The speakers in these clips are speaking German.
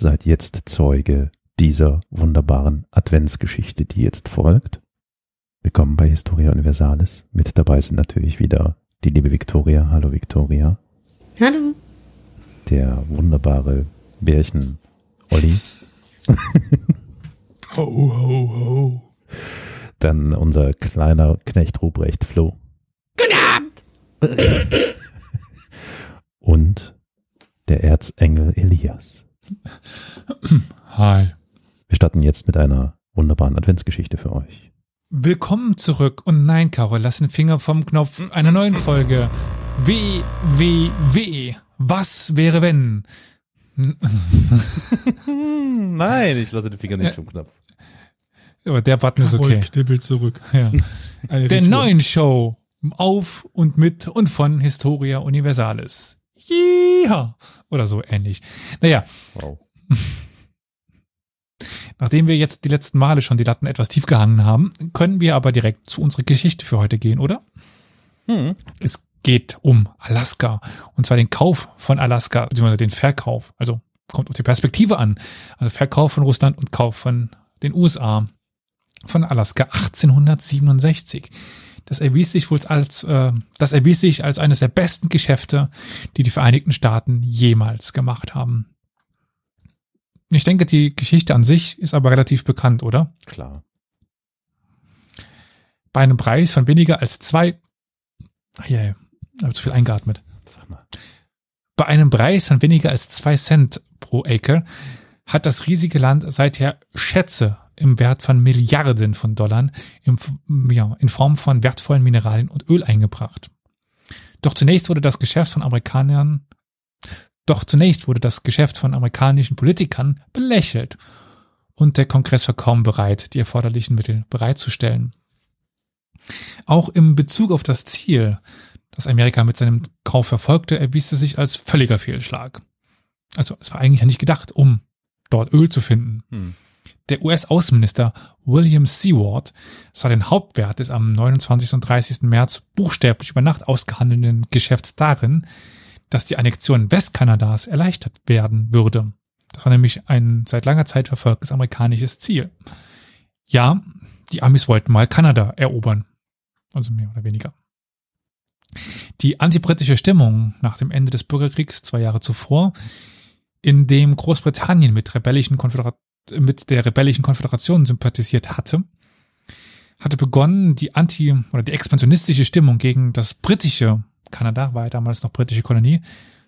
Seid jetzt Zeuge dieser wunderbaren Adventsgeschichte, die jetzt folgt. Willkommen bei Historia Universalis. Mit dabei sind natürlich wieder die liebe Victoria. Hallo Victoria. Hallo. Der wunderbare Bärchen Olli. ho, ho, ho. Dann unser kleiner Knecht Ruprecht Flo. Guten Abend. Und der Erzengel Elias. Hi. Wir starten jetzt mit einer wunderbaren Adventsgeschichte für euch. Willkommen zurück und nein, Caro, lass den Finger vom Knopf einer neuen Folge. W, W, W. Was wäre wenn? Nein, ich lasse den Finger nicht vom Knopf. Aber der Button ist okay. Knibbel zurück. Ja. Der neuen Show auf und mit und von Historia Universalis. Ja. Oder so ähnlich. Naja. Wow. Nachdem wir jetzt die letzten Male schon die Latten etwas tief gehangen haben, können wir aber direkt zu unserer Geschichte für heute gehen, oder? Hm. Es geht um Alaska. Und zwar den Kauf von Alaska, beziehungsweise den Verkauf. Also kommt auf die Perspektive an. Also Verkauf von Russland und Kauf von den USA. Von Alaska 1867. Das erwies sich wohl als, äh, das erwies sich als eines der besten Geschäfte, die die Vereinigten Staaten jemals gemacht haben. Ich denke, die Geschichte an sich ist aber relativ bekannt, oder? Klar. Bei einem Preis von weniger als zwei, ach ja, ich habe zu viel eingeatmet. Sag mal. Bei einem Preis von weniger als zwei Cent pro Acre hat das riesige Land seither Schätze im Wert von Milliarden von Dollar im, ja, in Form von wertvollen Mineralien und Öl eingebracht. Doch zunächst wurde das Geschäft von Amerikanern, doch zunächst wurde das Geschäft von amerikanischen Politikern belächelt und der Kongress war kaum bereit, die erforderlichen Mittel bereitzustellen. Auch im Bezug auf das Ziel, das Amerika mit seinem Kauf verfolgte, erwies es sich als völliger Fehlschlag. Also es war eigentlich ja nicht gedacht, um dort Öl zu finden. Hm. Der US-Außenminister William Seward sah den Hauptwert des am 29. und 30. März buchstäblich über Nacht ausgehandelten Geschäfts darin, dass die Annexion Westkanadas erleichtert werden würde. Das war nämlich ein seit langer Zeit verfolgtes amerikanisches Ziel. Ja, die Amis wollten mal Kanada erobern. Also mehr oder weniger. Die antibritische Stimmung nach dem Ende des Bürgerkriegs zwei Jahre zuvor, in dem Großbritannien mit rebellischen Konföderat mit der rebellischen Konföderation sympathisiert hatte, hatte begonnen, die anti- oder die expansionistische Stimmung gegen das britische Kanada, war ja damals noch britische Kolonie,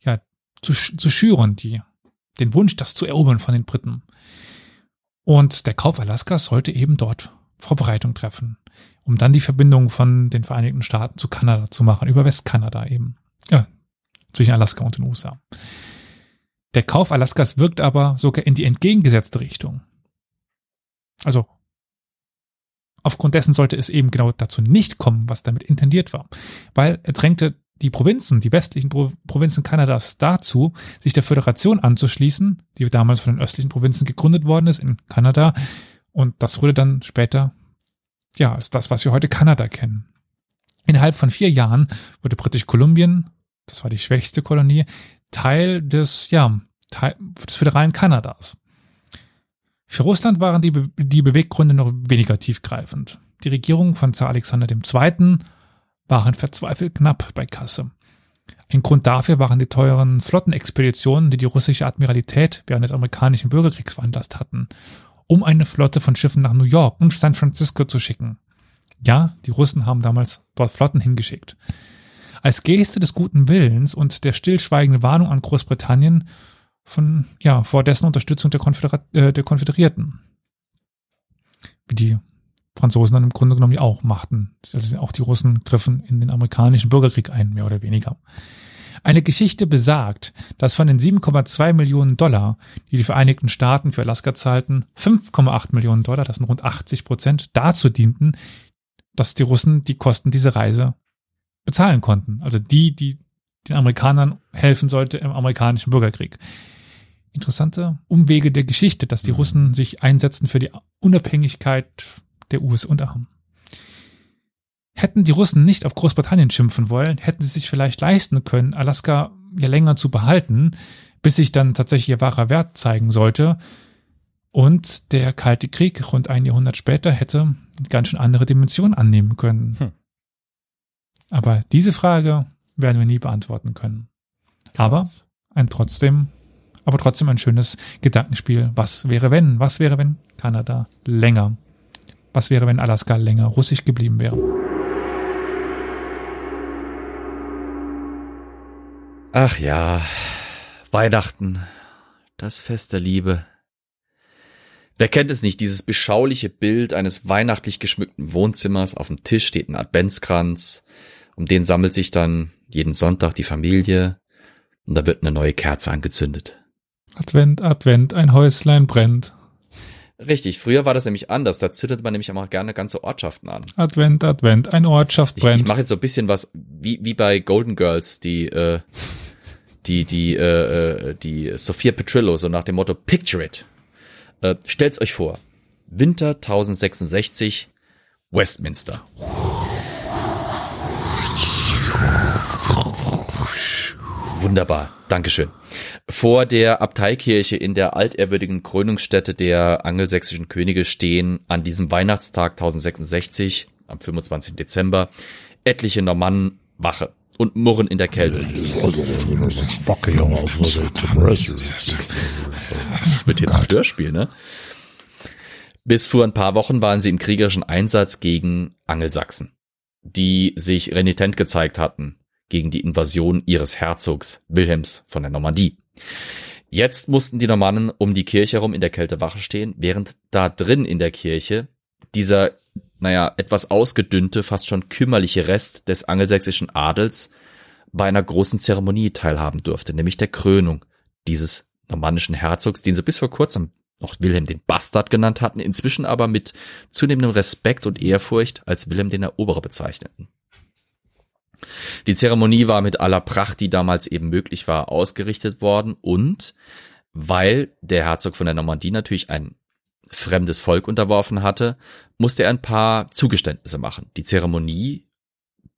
ja, zu, zu schüren, die, den Wunsch, das zu erobern von den Briten. Und der Kauf Alaskas sollte eben dort Vorbereitung treffen, um dann die Verbindung von den Vereinigten Staaten zu Kanada zu machen, über Westkanada eben. Ja, zwischen Alaska und den USA. Der Kauf Alaskas wirkt aber sogar in die entgegengesetzte Richtung. Also aufgrund dessen sollte es eben genau dazu nicht kommen, was damit intendiert war, weil er drängte die Provinzen, die westlichen Pro Provinzen Kanadas dazu, sich der Föderation anzuschließen, die damals von den östlichen Provinzen gegründet worden ist in Kanada und das wurde dann später ja als das, was wir heute Kanada kennen. Innerhalb von vier Jahren wurde Britisch-Kolumbien, das war die schwächste Kolonie, Teil des, ja, Teil des föderalen Kanadas. Für Russland waren die, Be die Beweggründe noch weniger tiefgreifend. Die Regierung von Zar Alexander II. waren verzweifelt knapp bei Kasse. Ein Grund dafür waren die teuren Flottenexpeditionen, die die russische Admiralität während des amerikanischen Bürgerkriegs veranlasst hatten, um eine Flotte von Schiffen nach New York und San Francisco zu schicken. Ja, die Russen haben damals dort Flotten hingeschickt. Als Geste des guten Willens und der stillschweigenden Warnung an Großbritannien von, ja, vor dessen Unterstützung der, Konföderat äh, der Konföderierten. Wie die Franzosen dann im Grunde genommen ja auch machten. Also auch die Russen griffen in den amerikanischen Bürgerkrieg ein, mehr oder weniger. Eine Geschichte besagt, dass von den 7,2 Millionen Dollar, die die Vereinigten Staaten für Alaska zahlten, 5,8 Millionen Dollar, das sind rund 80 Prozent, dazu dienten, dass die Russen die Kosten dieser Reise bezahlen konnten. Also die, die den Amerikanern helfen sollte im amerikanischen Bürgerkrieg. Interessante Umwege der Geschichte, dass die Russen sich einsetzen für die Unabhängigkeit der USA. Hätten die Russen nicht auf Großbritannien schimpfen wollen, hätten sie sich vielleicht leisten können, Alaska ja länger zu behalten, bis sich dann tatsächlich ihr wahrer Wert zeigen sollte. Und der Kalte Krieg rund ein Jahrhundert später hätte ganz schön andere Dimensionen annehmen können. Hm. Aber diese Frage werden wir nie beantworten können. Aber ein trotzdem, aber trotzdem ein schönes Gedankenspiel. Was wäre wenn? Was wäre wenn Kanada länger? Was wäre wenn Alaska länger russisch geblieben wäre? Ach ja, Weihnachten, das Fest der Liebe. Wer kennt es nicht, dieses beschauliche Bild eines weihnachtlich geschmückten Wohnzimmers, auf dem Tisch steht ein Adventskranz, um den sammelt sich dann jeden Sonntag die Familie und da wird eine neue Kerze angezündet. Advent, Advent, ein Häuslein brennt. Richtig, früher war das nämlich anders. Da zündet man nämlich auch gerne ganze Ortschaften an. Advent, Advent, ein Ortschaft brennt. Ich, ich mache jetzt so ein bisschen was wie, wie bei Golden Girls, die äh, die die äh, äh, die Sophia Petrillo so nach dem Motto Picture it. Äh, stellt's euch vor. Winter 1066 Westminster. Wunderbar, Dankeschön. Vor der Abteikirche in der altehrwürdigen Krönungsstätte der angelsächsischen Könige stehen an diesem Weihnachtstag 1066 am 25. Dezember etliche Normannen Wache und murren in der Kälte. Das wird jetzt ein Hörspiel, ne? Bis vor ein paar Wochen waren sie im kriegerischen Einsatz gegen Angelsachsen, die sich renitent gezeigt hatten gegen die Invasion ihres Herzogs Wilhelms von der Normandie. Jetzt mussten die Normannen um die Kirche herum in der Kälte Wache stehen, während da drin in der Kirche dieser, naja, etwas ausgedünnte, fast schon kümmerliche Rest des angelsächsischen Adels bei einer großen Zeremonie teilhaben durfte, nämlich der Krönung dieses normannischen Herzogs, den sie bis vor kurzem noch Wilhelm den Bastard genannt hatten, inzwischen aber mit zunehmendem Respekt und Ehrfurcht als Wilhelm den Eroberer bezeichneten. Die Zeremonie war mit aller Pracht, die damals eben möglich war, ausgerichtet worden und weil der Herzog von der Normandie natürlich ein fremdes Volk unterworfen hatte, musste er ein paar Zugeständnisse machen. Die Zeremonie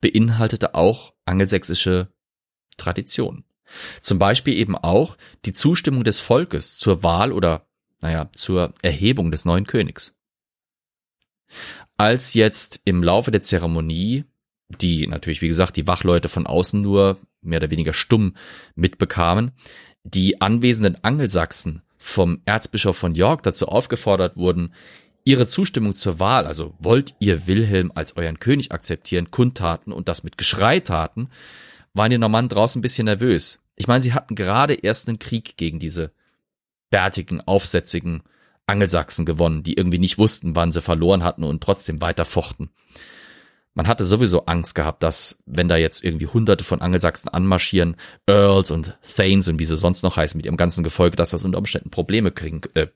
beinhaltete auch angelsächsische Traditionen. Zum Beispiel eben auch die Zustimmung des Volkes zur Wahl oder, naja, zur Erhebung des neuen Königs. Als jetzt im Laufe der Zeremonie die natürlich, wie gesagt, die Wachleute von außen nur mehr oder weniger stumm mitbekamen, die anwesenden Angelsachsen vom Erzbischof von York dazu aufgefordert wurden, ihre Zustimmung zur Wahl, also wollt ihr Wilhelm als euren König akzeptieren, kundtaten und das mit Geschrei taten, waren die Normannen draußen ein bisschen nervös. Ich meine, sie hatten gerade erst einen Krieg gegen diese bärtigen, aufsätzigen Angelsachsen gewonnen, die irgendwie nicht wussten, wann sie verloren hatten und trotzdem weiter fochten man hatte sowieso Angst gehabt, dass, wenn da jetzt irgendwie hunderte von Angelsachsen anmarschieren, Earls und Thanes und wie sie sonst noch heißen mit ihrem ganzen Gefolge, dass das unter Umständen Probleme kriegen, äh,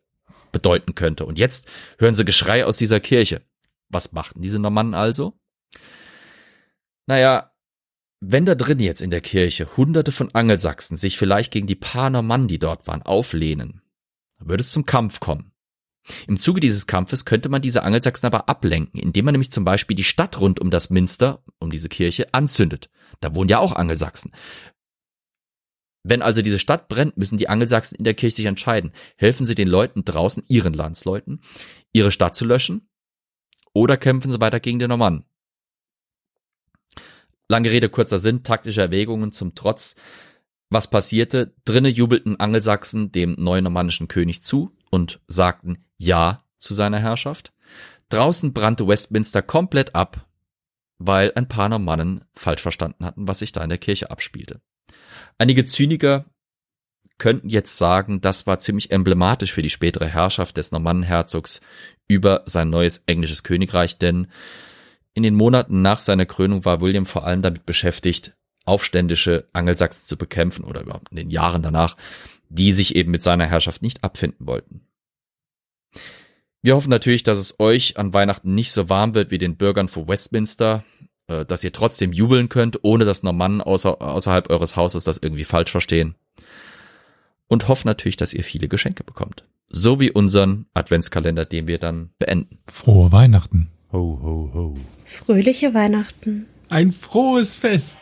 bedeuten könnte. Und jetzt hören sie Geschrei aus dieser Kirche. Was machten diese Normannen also? Naja, wenn da drin jetzt in der Kirche hunderte von Angelsachsen sich vielleicht gegen die paar Normannen, die dort waren, auflehnen, würde es zum Kampf kommen. Im Zuge dieses Kampfes könnte man diese Angelsachsen aber ablenken, indem man nämlich zum Beispiel die Stadt rund um das Minster, um diese Kirche, anzündet. Da wohnen ja auch Angelsachsen. Wenn also diese Stadt brennt, müssen die Angelsachsen in der Kirche sich entscheiden. Helfen sie den Leuten draußen, ihren Landsleuten, ihre Stadt zu löschen? Oder kämpfen sie weiter gegen den Normannen? Lange Rede, kurzer Sinn, taktische Erwägungen zum Trotz. Was passierte? Drinnen jubelten Angelsachsen dem neuen normannischen König zu und sagten, ja zu seiner Herrschaft. Draußen brannte Westminster komplett ab, weil ein paar Normannen falsch verstanden hatten, was sich da in der Kirche abspielte. Einige Zyniker könnten jetzt sagen, das war ziemlich emblematisch für die spätere Herrschaft des Normannenherzogs über sein neues englisches Königreich, denn in den Monaten nach seiner Krönung war William vor allem damit beschäftigt, aufständische Angelsachsen zu bekämpfen oder überhaupt in den Jahren danach, die sich eben mit seiner Herrschaft nicht abfinden wollten. Wir hoffen natürlich, dass es euch an Weihnachten nicht so warm wird wie den Bürgern von Westminster, äh, dass ihr trotzdem jubeln könnt, ohne dass Normannen außer, außerhalb eures Hauses das irgendwie falsch verstehen. Und hoffen natürlich, dass ihr viele Geschenke bekommt. So wie unseren Adventskalender, den wir dann beenden. Frohe Weihnachten. Ho, ho, ho. Fröhliche Weihnachten. Ein frohes Fest.